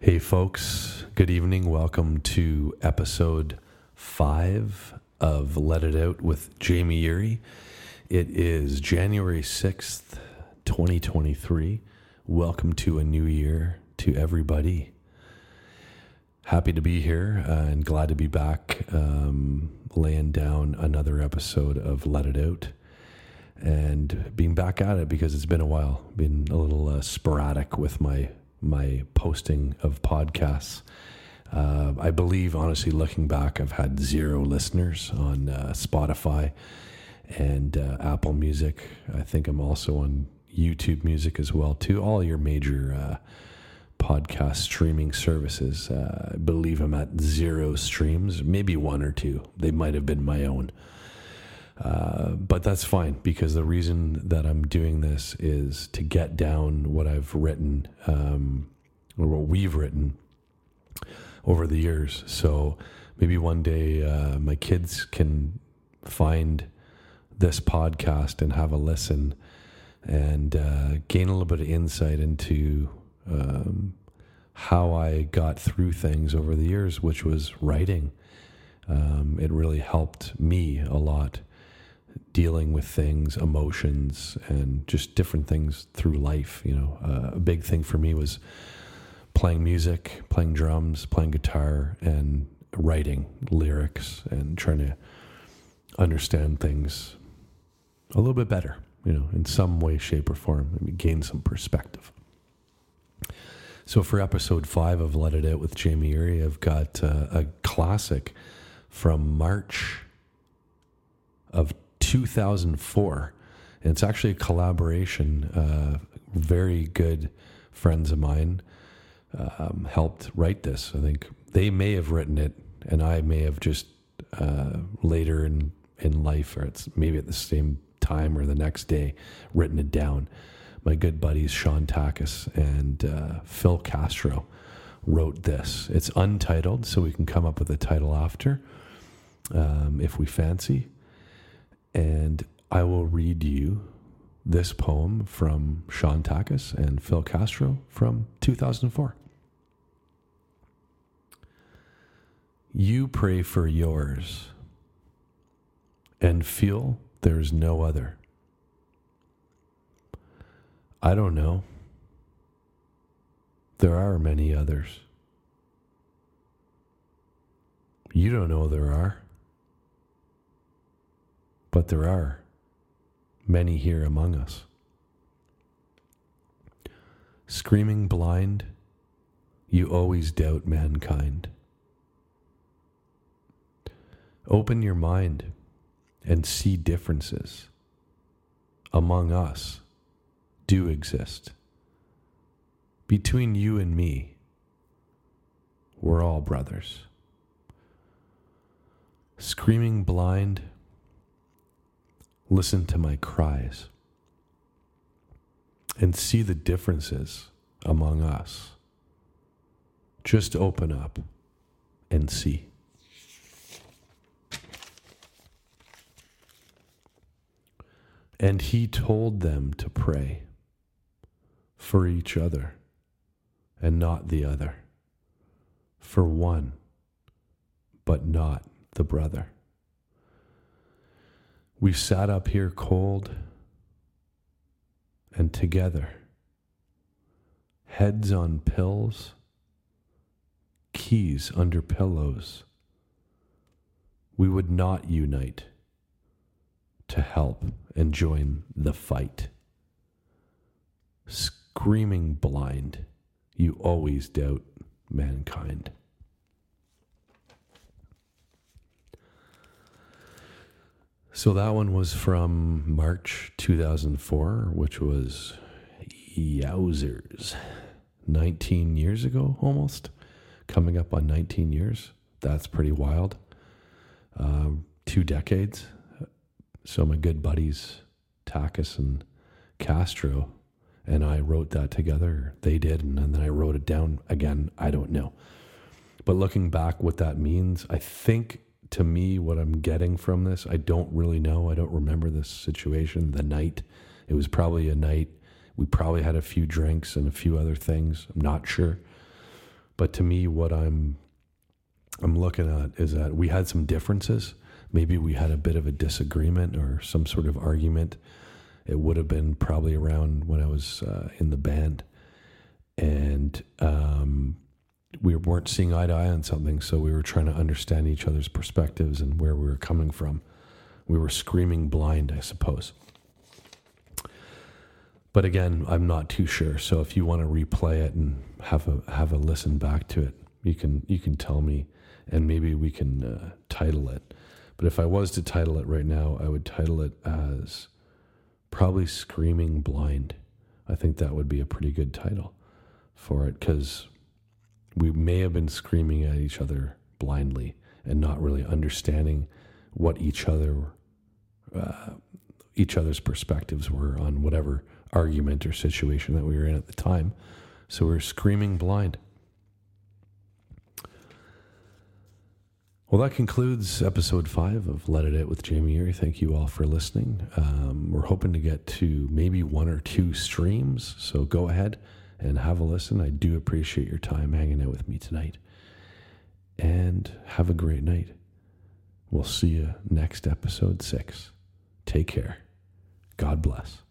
Hey, folks, good evening. Welcome to episode five of Let It Out with Jamie Erie. It is January 6th, 2023. Welcome to a new year to everybody. Happy to be here uh, and glad to be back um, laying down another episode of Let It Out and being back at it because it's been a while. Been a little uh, sporadic with my my posting of podcasts. Uh, I believe, honestly, looking back, I've had zero listeners on uh, Spotify and uh, Apple Music. I think I'm also on YouTube Music as well, too. All your major uh, podcast streaming services. Uh, I believe I'm at zero streams, maybe one or two. They might have been my own. Uh, but that's fine because the reason that I'm doing this is to get down what I've written um, or what we've written over the years. So maybe one day uh, my kids can find this podcast and have a listen and uh, gain a little bit of insight into um, how I got through things over the years, which was writing. Um, it really helped me a lot dealing with things, emotions, and just different things through life. You know, uh, a big thing for me was playing music, playing drums, playing guitar, and writing lyrics and trying to understand things a little bit better, you know, in some way, shape, or form, and gain some perspective. So, for episode five of Let It Out with Jamie Erie, I've got uh, a classic from March of 2004. And it's actually a collaboration. Uh, very good friends of mine um, helped write this. I think they may have written it, and I may have just uh, later in, in life, or it's maybe at the same time or the next day, written it down. My good buddies Shawn Takacs and uh, Phil Castro wrote this. It's untitled, so we can come up with a title after um, if we fancy and I will read you this poem from Shawn Takacs and Phil Castro from 2004. You pray for yours and feel there's no other. I don't know. There are many others. You don't know there are but there are many here among us. Screaming blind, you always doubt mankind. Open your mind and see differences among us do exist. Between you and me, we're all brothers. Screaming blind, listen to my cries and see the differences among us. Just open up and see. And he told them to pray for each other and not the other, for one, but not the brother. We sat up here cold and together, heads on pills, keys under pillows. We would not unite to help and join the fight. Screaming blind, you always doubt mankind. So that one was from March 2004, which was yowzers, 19 years ago almost, coming up on 19 years. That's pretty wild. Um, two decades. So my good buddies, Takacs and Castro, and I wrote that together. They did, and then I wrote it down again. I don't know. But looking back, what that means, I think to me, what I'm getting from this, I don't really know. I don't remember this situation, the night. It was probably a night. We probably had a few drinks and a few other things. I'm not sure. But to me, what I'm I'm looking at is that we had some differences. Maybe we had a bit of a disagreement or some sort of argument. It would have been probably around when I was uh, in the band, and we weren't seeing eye to eye on something. So we were trying to understand each other's perspectives and where we were coming from. We were screaming blind, I suppose. But again, I'm not too sure. So if you want to replay it and have a have a listen back to it, you can you can tell me, and maybe we can uh, title it. But if I was to title it right now, I would title it as probably "Screaming Blind." I think that would be a pretty good title for it because we may have been screaming at each other blindly and not really understanding what each other uh, each other's perspectives were on whatever argument or situation that we were in at the time. So we were screaming blind. Well, that concludes episode five of Let It Out with Jamie Erie. Thank you all for listening. Um, we're hoping to get to maybe one or two streams. So go ahead and have a listen. I do appreciate your time hanging out with me tonight. And have a great night. We'll see you next episode six. Take care. God bless.